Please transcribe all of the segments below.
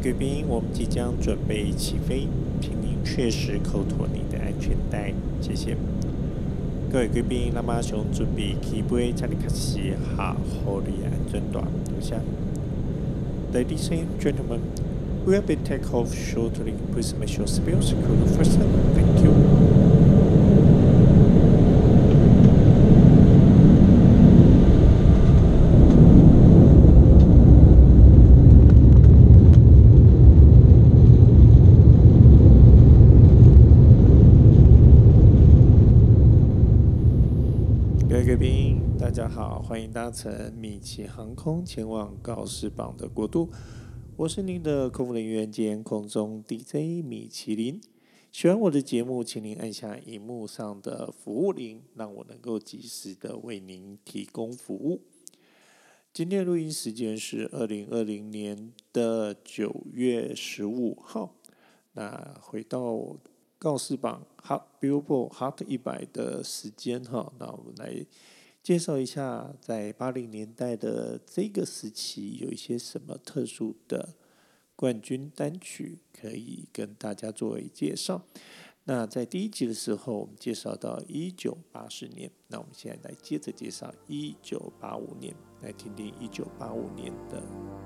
贵宾，我们即将准备起飞，请您确实扣妥您的安全带，谢谢。各位贵宾，那么熊准备起飞，请你开始哈好的安全带，留下。Ladies and gentlemen, we will be take off shortly. Please make sure seatbelt secure first. Thank you. 欢迎搭乘米奇航空前往告示榜的国度，我是您的空服人员兼空中 DJ 米其林。喜欢我的节目，请您按下荧幕上的服务铃，让我能够及时的为您提供服务。今天录音时间是二零二零年的九月十五号。那回到告示榜 Hot Billboard Hot 一百的时间哈，那我们来。介绍一下，在八零年代的这个时期，有一些什么特殊的冠军单曲可以跟大家作为介绍。那在第一集的时候，我们介绍到一九八四年，那我们现在来接着介绍一九八五年，来听听一九八五年的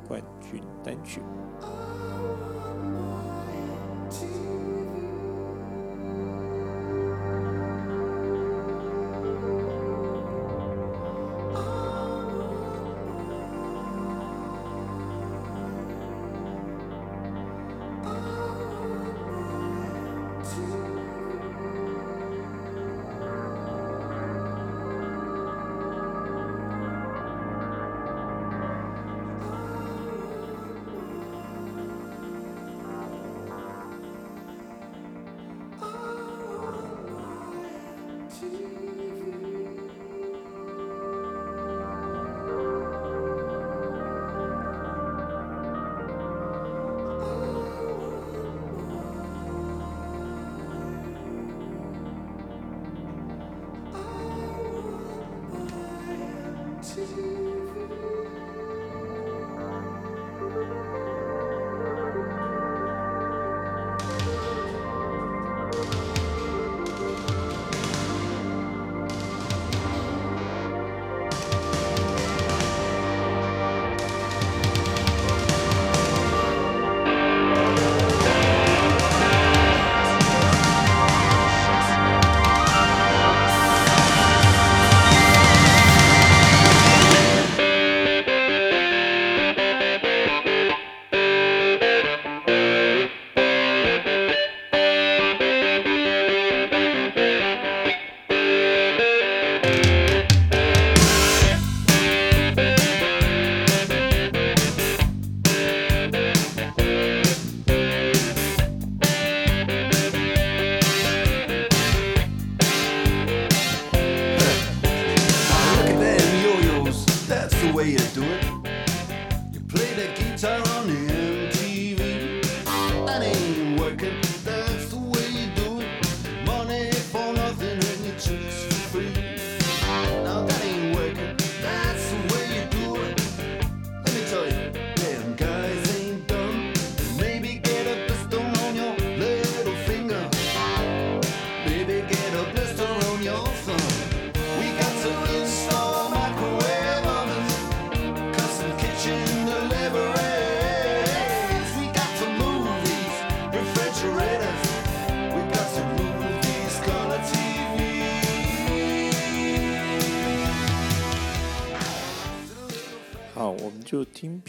冠军单曲。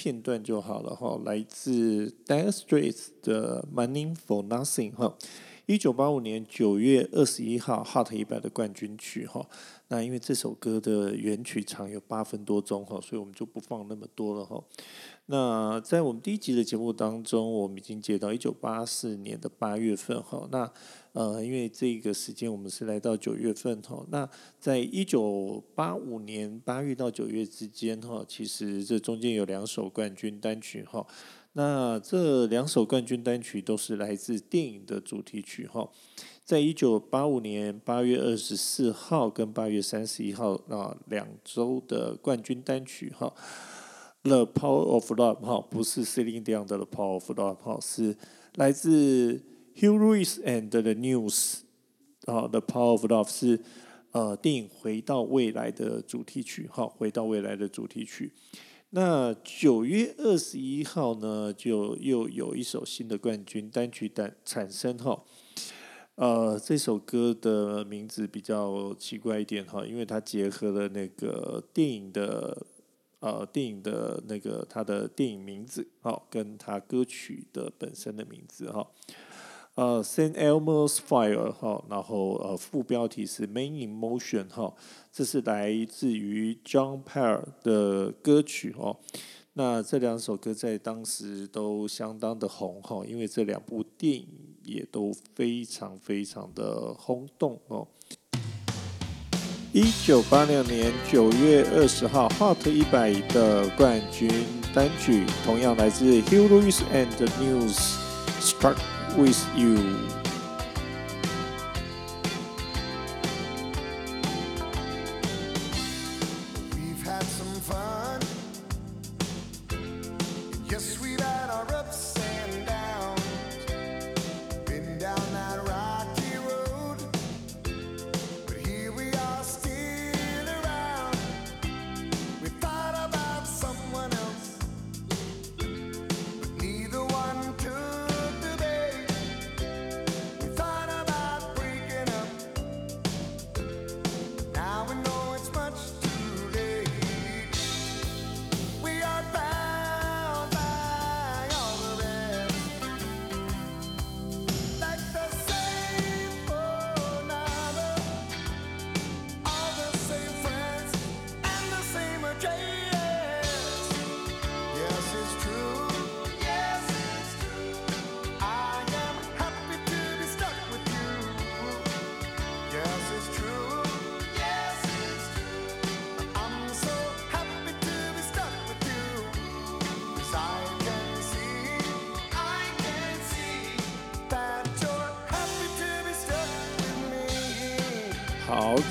片段就好了哈，来自 Dire Straits 的 Money for Nothing 哈，一九八五年九月二十一号 Hot 一百的冠军曲哈。那因为这首歌的原曲长有八分多钟哈，所以我们就不放那么多了哈。那在我们第一集的节目当中，我们已经接到一九八四年的八月份哈。那呃，因为这个时间我们是来到九月份哈，那在一九八五年八月到九月之间哈，其实这中间有两首冠军单曲哈，那这两首冠军单曲都是来自电影的主题曲哈，在一九八五年八月二十四号跟八月三十一号啊两周的冠军单曲哈。The Power of Love》哈，不是 Celine Dion 的《The Power of Love》哈，是来自 Hugh Lewis and the News 啊，《The Power of Love》是呃电影《回到未来》的主题曲哈，《回到未来》的主题曲。那九月二十一号呢，就又有一首新的冠军单曲单产生哈。呃，这首歌的名字比较奇怪一点哈，因为它结合了那个电影的呃电影的那个它的电影名字哈，跟它歌曲的本身的名字哈。呃，St. Elmo's Fire 哈，然后呃副标题是 Main Emotion 哈，这是来自于 John Peel 的歌曲哦。那这两首歌在当时都相当的红哈，因为这两部电影也都非常非常的轰动哦。一九八六年九月二十号，Hot 一百的冠军单曲，同样来自 Huey Lewis and News，Stuck with You。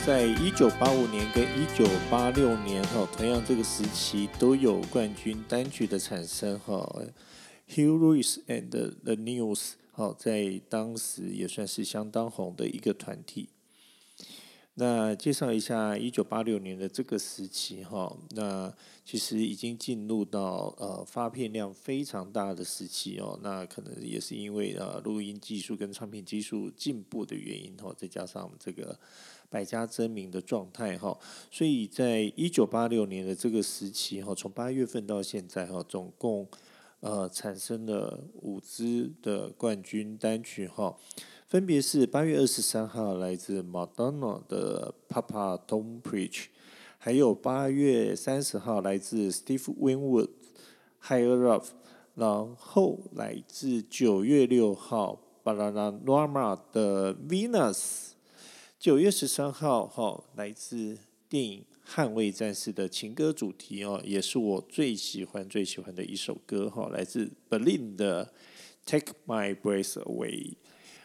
在一九八五年跟一九八六年哈，同样这个时期都有冠军单曲的产生哈。Huey Lewis and the News 好，在当时也算是相当红的一个团体。那介绍一下一九八六年的这个时期哈，那其实已经进入到呃发片量非常大的时期哦。那可能也是因为呃录音技术跟唱片技术进步的原因哈，再加上这个。百家争鸣的状态哈，所以在一九八六年的这个时期哈，从八月份到现在哈，总共呃产生了五支的冠军单曲哈，分别是八月二十三号来自 Madonna 的 Papa Don't Preach，还有八月三十号来自 Steve Winwood Higher Love，然后来自九月六号 Bananarama 的 Venus。九月十三号，哈，来自电影《捍卫战士》的情歌主题哦，也是我最喜欢、最喜欢的一首歌哈，来自 Berlin 的《Take My Breath Away》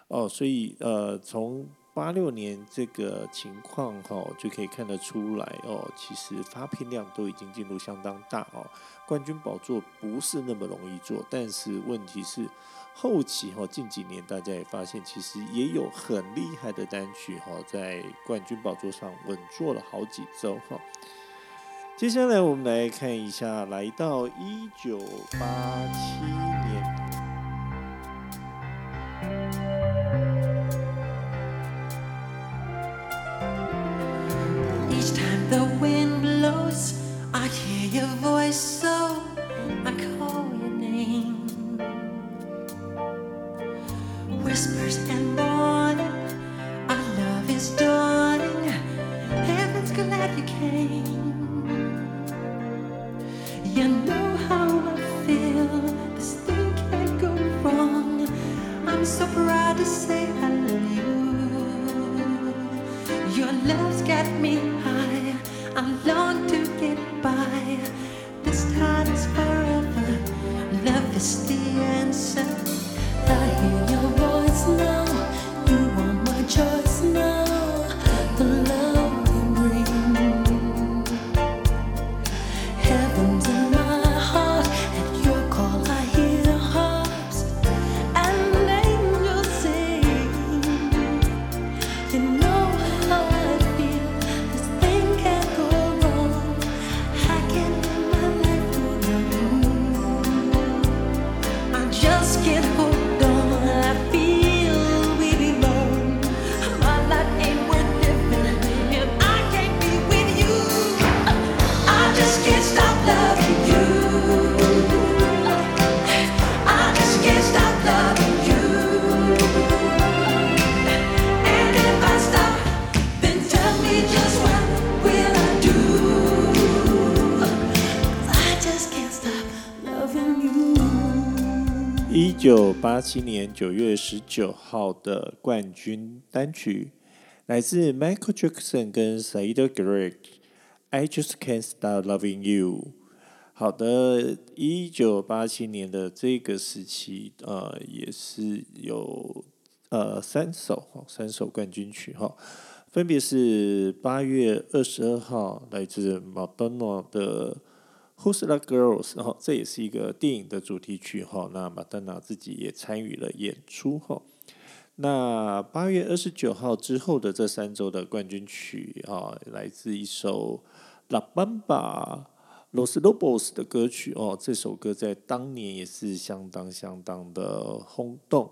哦，所以呃，从八六年这个情况哈，就可以看得出来哦，其实发片量都已经进入相当大哦，冠军宝座不是那么容易做，但是问题是。后期哈，近几年大家也发现，其实也有很厉害的单曲哈，在冠军宝座上稳坐了好几周哈。接下来我们来看一下，来到一九八七 is the answer. I hear you. 八七年九月十九号的冠军单曲，来自 Michael Jackson 跟 Siedah Garrett，《I Just Can't Stop Loving You》。好的，一九八七年的这个时期，呃，也是有呃三首三首冠军曲哈，分别是八月二十二号来自 Madonna 的。Who's That Girl？然后这也是一个电影的主题曲哈。那马丹娜自己也参与了演出哈。那八月二十九号之后的这三周的冠军曲啊，来自一首 La Bamba Los Lobos 的歌曲哦。这首歌在当年也是相当相当的轰动。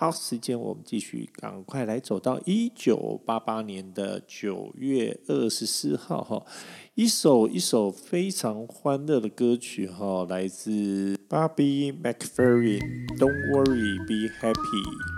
好，时间我们继续，赶快来走到一九八八年的九月二十四号哈，一首一首非常欢乐的歌曲哈，来自 Bobby McFerrin，Don't Worry Be Happy。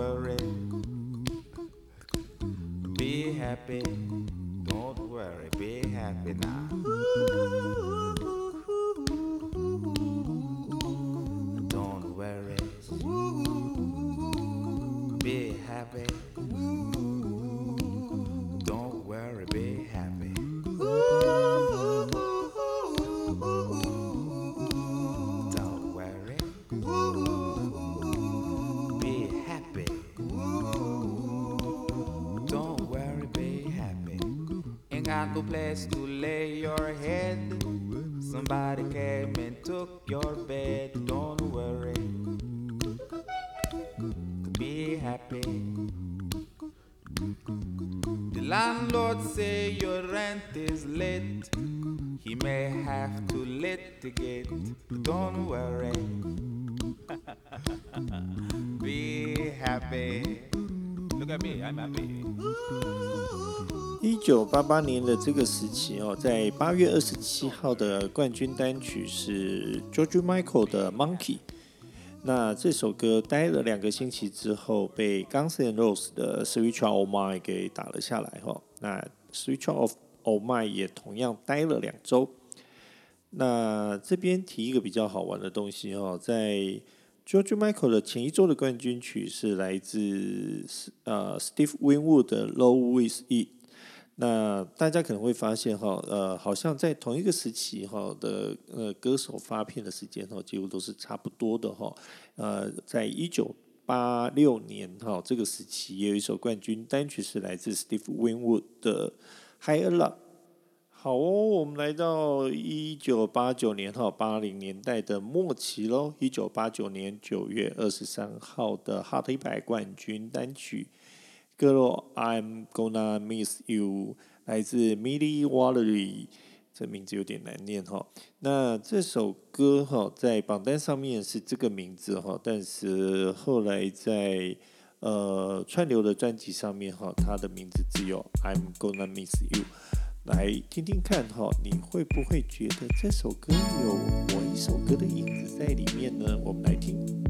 Got no place to lay your head. Somebody came and took your bed. Don't worry. Be happy. The landlord say your rent is late. He may have to litigate. Don't worry. 一九八八年的这个时期哦，在八月二十七号的冠军单曲是 George Michael 的《Monkey》。那这首歌待了两个星期之后，被 Guns N' Roses 的《Switch of My》给打了下来。哈，那《Switch of My》也同样待了两周。那这边提一个比较好玩的东西哦，在 George Michael 的前一周的冠军曲是来自呃 Steve Winwood 的《Roll With It》。那大家可能会发现哈，呃，好像在同一个时期哈的呃歌手发片的时间哈，几乎都是差不多的哈。呃，在一九八六年哈这个时期，也有一首冠军单曲是来自 Steve Winwood 的《Higher Love》。好哦，我们来到一九八九年哈八零年代的末期喽。一九八九年九月二十三号的 Hot 一百冠军单曲。Girl, I'm gonna miss you，来自 Milli Vanilli，这名字有点难念哈。那这首歌哈在榜单上面是这个名字哈，但是后来在呃串流的专辑上面哈，它的名字只有 I'm gonna miss you。来听听看哈，你会不会觉得这首歌有某一首歌的影子在里面呢？我们来听。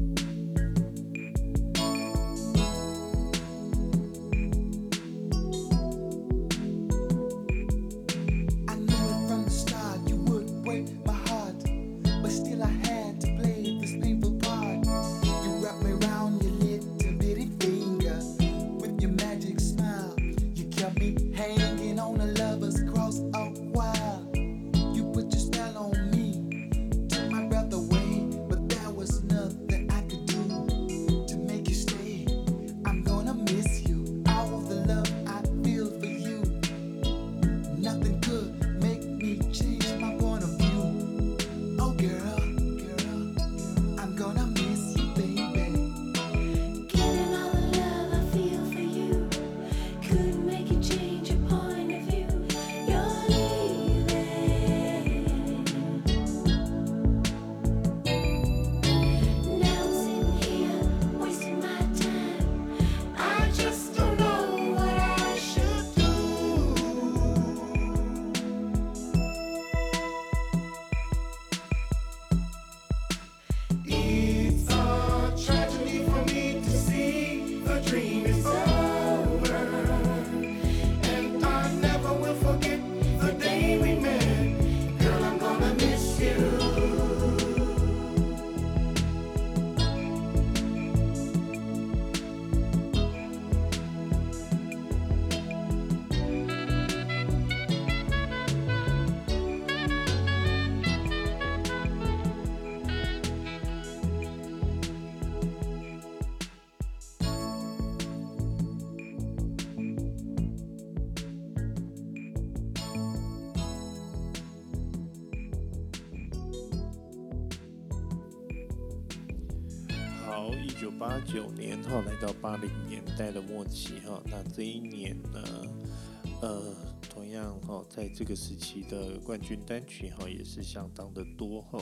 在这个时期的冠军单曲哈也是相当的多哈。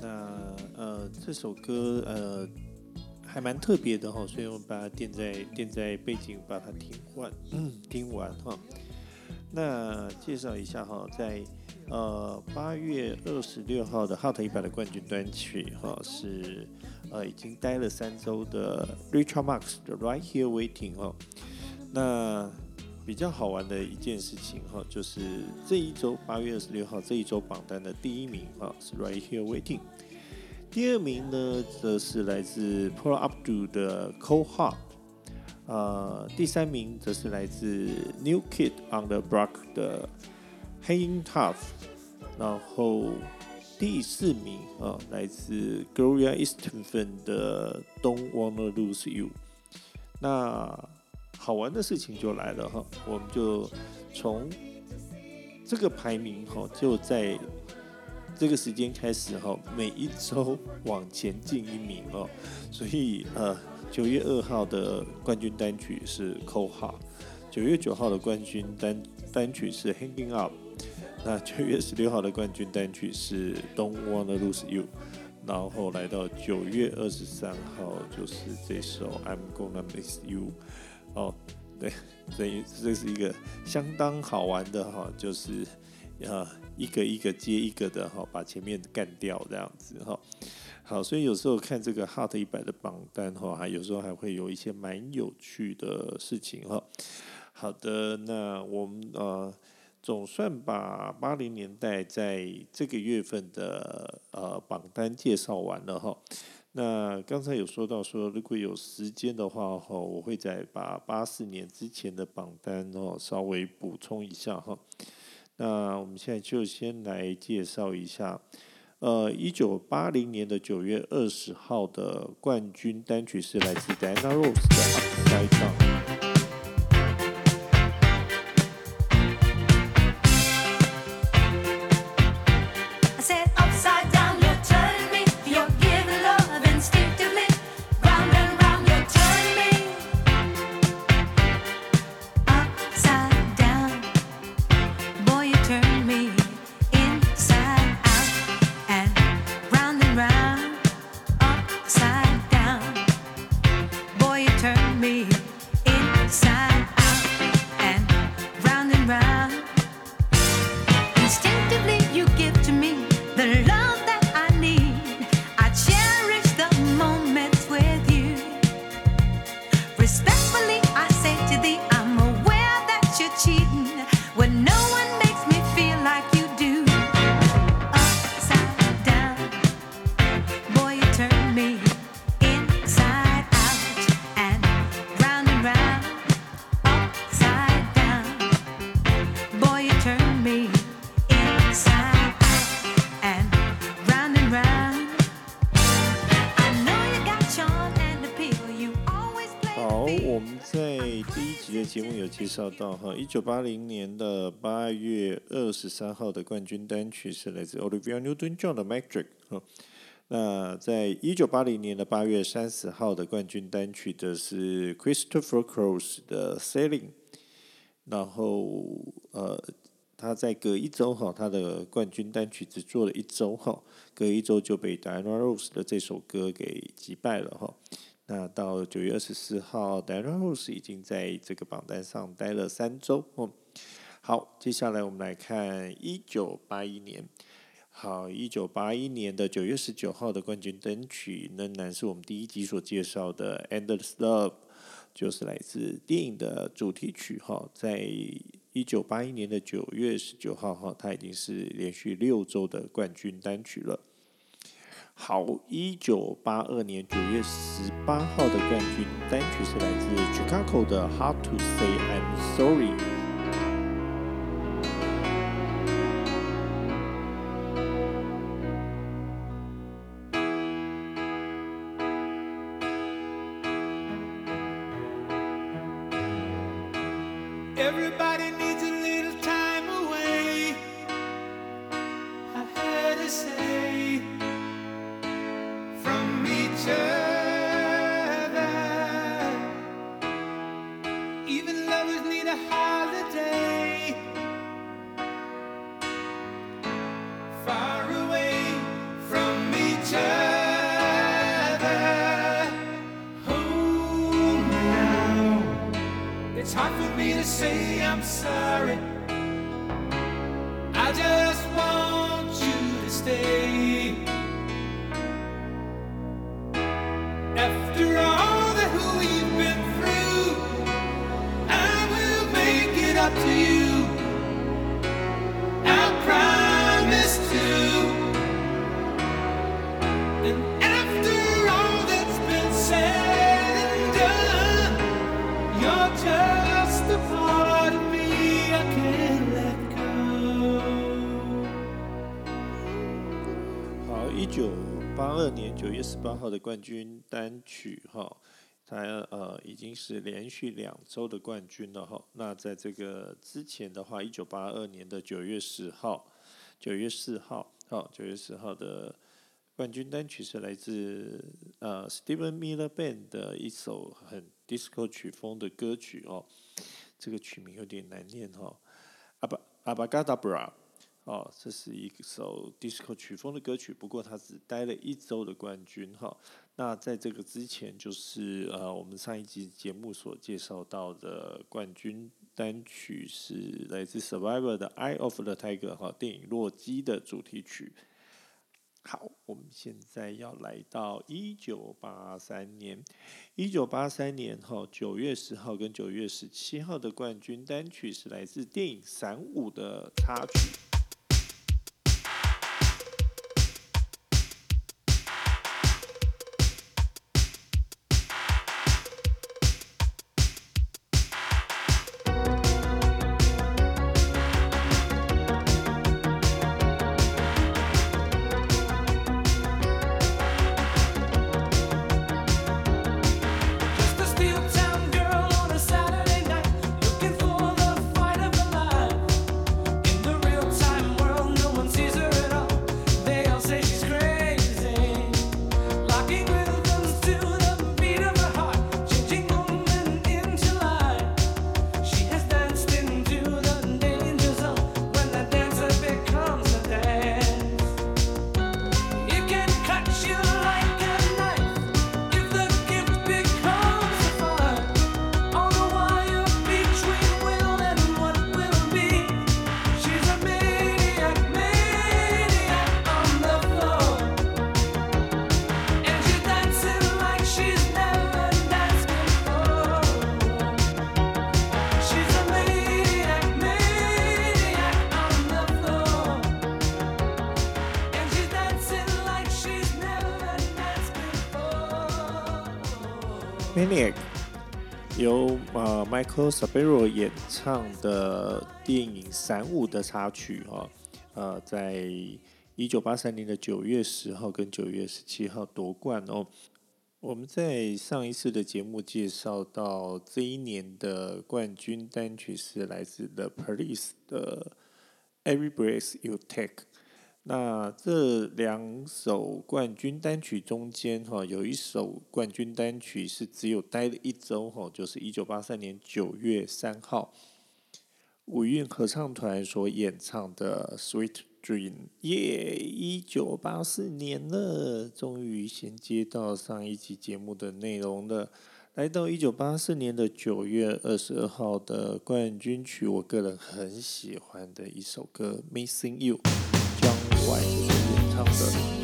那呃，这首歌呃还蛮特别的哈，所以我们把它垫在垫在背景，把它听完听完哈。那介绍一下哈，在呃八月二十六号的 Hot 一百的冠军单曲哈是。呃，已经待了三周的 Richard Marx 的 Right Here Waiting 哈，那比较好玩的一件事情哈，就是这一周八月二十六号这一周榜单的第一名啊是 Right Here Waiting，第二名呢则是来自 Pro Updo 的 Cold Heart，呃，第三名则是来自 New Kid on the Block 的 Hanging Tough，然后。第四名啊，来自 Gloria Estefan 的 Don't Wanna Lose You。那好玩的事情就来了哈，我们就从这个排名哈，就在这个时间开始哈，每一周往前进一名哦。所以呃，九月二号的冠军单曲是 Cold Heart，九月九号的冠军单单曲是 Hanging Up。那九月十六号的冠军单曲是《Don't Wanna Lose You》，然后来到九月二十三号就是这首《I'm Gonna Miss You》。哦，对，所以这是一个相当好玩的哈，就是呃一个一个接一个的哈，把前面干掉这样子哈。好，所以有时候看这个 Hot 一百的榜单哈，有时候还会有一些蛮有趣的事情哈。好的，那我们呃。总算把八零年代在这个月份的呃榜单介绍完了哈。那刚才有说到说，如果有时间的话哈，我会再把八四年之前的榜单哦稍微补充一下哈。那我们现在就先来介绍一下，呃，一九八零年的九月二十号的冠军单曲是来自 Diana Ross 的 Upside Down。介绍到哈，一九八零年的八月二十三号的冠军单曲是来自 Olivia Newton-John 的《Magic》哈。那在一九八零年的八月三十号的冠军单曲的是 Christopher Cross 的《Sailing》。然后呃，他在隔一周哈，他的冠军单曲只做了一周哈，隔一周就被 Diana Ross 的这首歌给击败了哈。那到九月二十四号，Diana Rose 已经在这个榜单上待了三周。哦，好，接下来我们来看一九八一年。好，一九八一年的九月十九号的冠军单曲仍然是我们第一集所介绍的《Endless Love》，就是来自电影的主题曲。哈，在一九八一年的九月十九号，哈，它已经是连续六周的冠军单曲了。好一九八二年九月十八号的冠军单曲是来自 chicago 的 hard to say i'm sorry 九八二年九月十八号的冠军单曲哈，它呃已经是连续两周的冠军了哈。那在这个之前的话，一九八二年的九月十号、九月四号，好，九月十号的冠军单曲是来自呃 Steven Miller Band 的一首很 disco 曲风的歌曲哦。这个曲名有点难念哈，阿巴阿巴嘎达布拉。哦，这是一首 disco 曲风的歌曲，不过它只待了一周的冠军哈。那在这个之前，就是呃，我们上一集节目所介绍到的冠军单曲是来自 Survivor 的《Eye of the Tiger》哈，电影《洛基》的主题曲。好，我们现在要来到一九八三年，一九八三年哈九月十号跟九月十七号的冠军单曲是来自电影《闪舞》的插曲。由呃 Michael Sabero 演唱的电影《闪舞》的插曲哈，呃，在一九八三年的九月十号跟九月十七号夺冠哦。我们在上一次的节目介绍到，这一年的冠军单曲是来自 The Police 的《Every Breath You Take》。那这两首冠军单曲中间，哈，有一首冠军单曲是只有待了一周，哈，就是一九八三年九月三号，五韵合唱团所演唱的《Sweet Dream》。耶，一九八四年了，终于衔接到上一集节目的内容了。来到一九八四年的九月二十二号的冠军曲，我个人很喜欢的一首歌《Missing You》。江外所演唱的。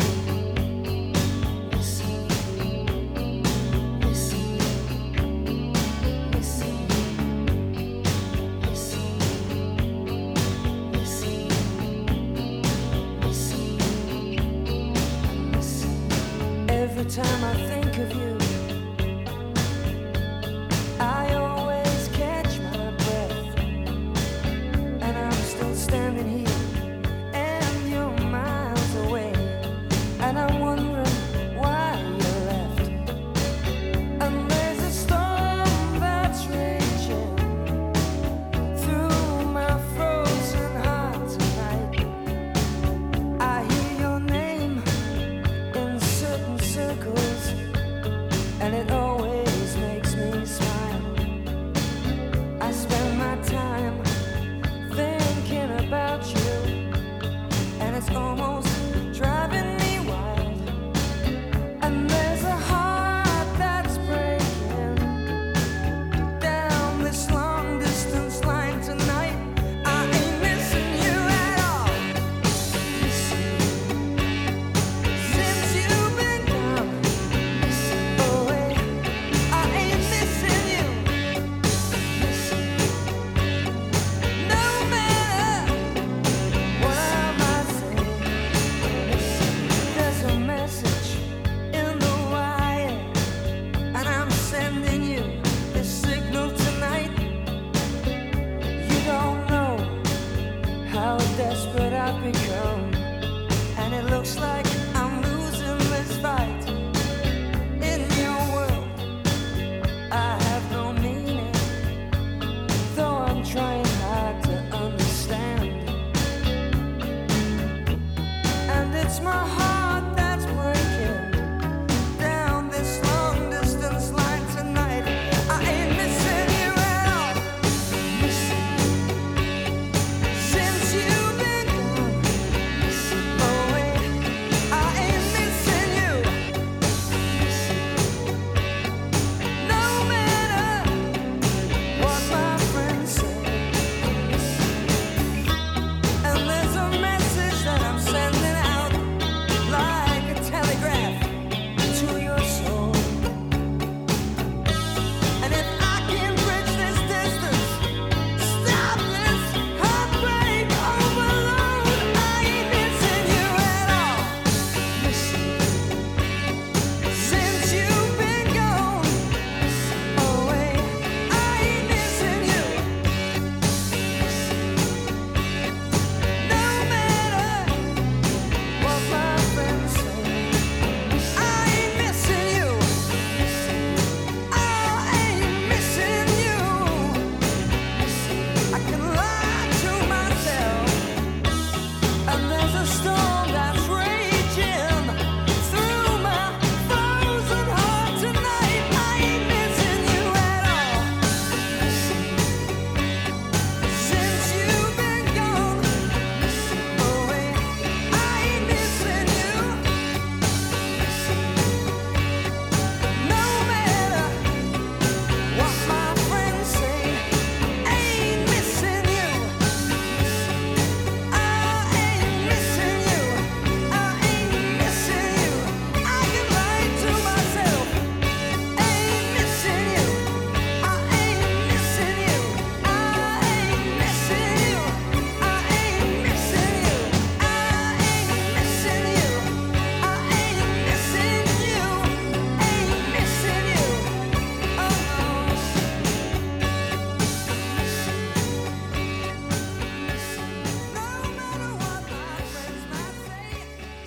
it's more.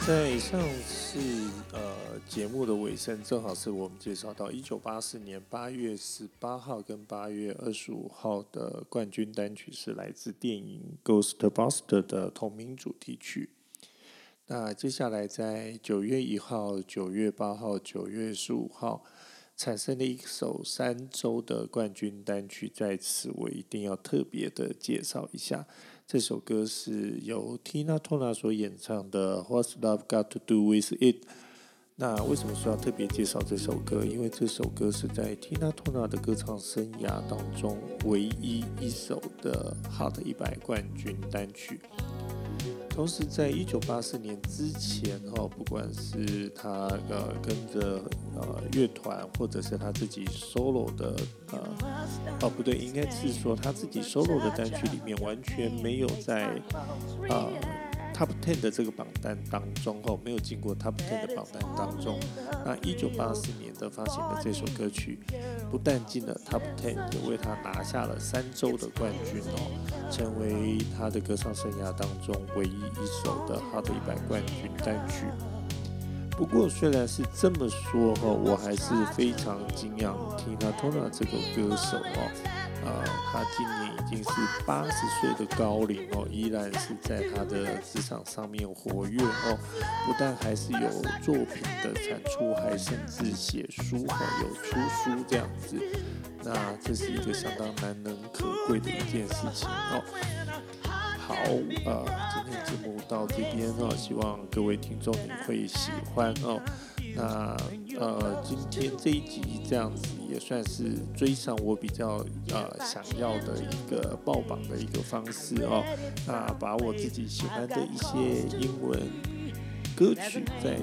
在上次呃节目的尾声，正好是我们介绍到一九八四年八月十八号跟八月二十五号的冠军单曲是来自电影《Ghostbuster》的同名主题曲。那接下来在九月一号、九月八号、九月十五号产生了一首三周的冠军单曲，在此我一定要特别的介绍一下。这首歌是由 Tina t o n a 所演唱的《What's Love Got to Do with It》。那为什么说要特别介绍这首歌？因为这首歌是在 Tina t o n a 的歌唱生涯当中唯一一首的 Hot 一百冠军单曲。同时，在一九八四年之前，哈，不管是他呃跟着呃乐团，或者是他自己 solo 的呃，哦不对，应该是说他自己 solo 的单曲里面，完全没有在啊 Top Ten 的这个榜单当中，哦，没有进过 Top Ten 的榜单当中。那一九八四年的发行的这首歌曲，不但进了 Top Ten，也为他拿下了三周的冠军哦，成为他的歌唱生涯当中唯一一首的 Hot 一百冠军单曲。不过虽然是这么说哈，我还是非常敬仰 Tina Turner 这个歌手哦。呃，他今年已经是八十岁的高龄哦，依然是在他的职场上面活跃哦。不但还是有作品的产出，还甚至写书哈，有出书这样子。那这是一个相当难能可贵的一件事情哦。好，呃，今天节目到这边哦，希望各位听众你会喜欢哦。那呃，今天这一集这样子也算是追上我比较呃想要的一个爆榜的一个方式哦。那把我自己喜欢的一些英文歌曲，在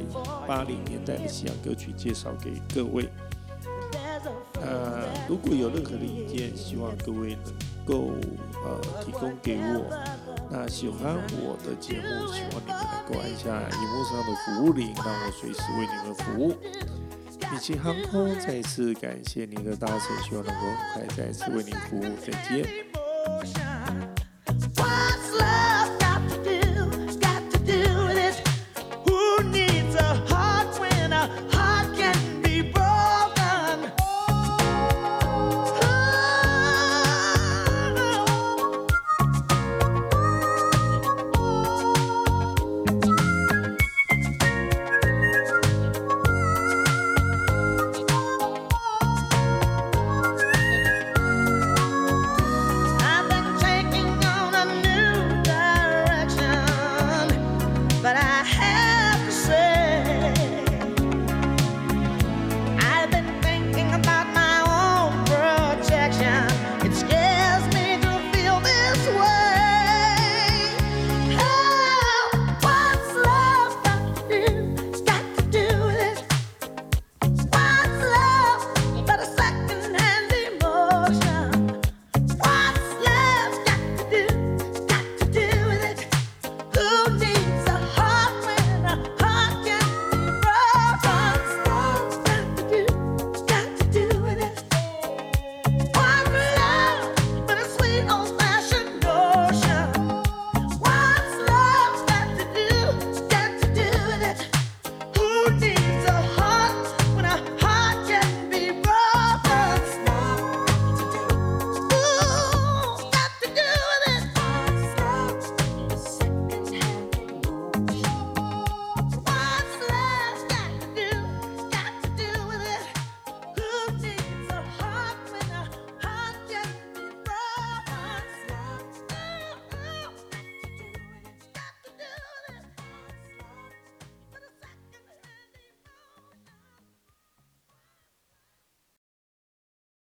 八零年代的西洋歌曲介绍给各位。呃，如果有任何的意见，希望各位能够呃提供给我。那喜欢我的节目，希望你们能够按下荧幕上的服务铃，让我随时为你们服务。米奇航空再次感谢您的搭乘，希望能够很快再次为您服务。再见。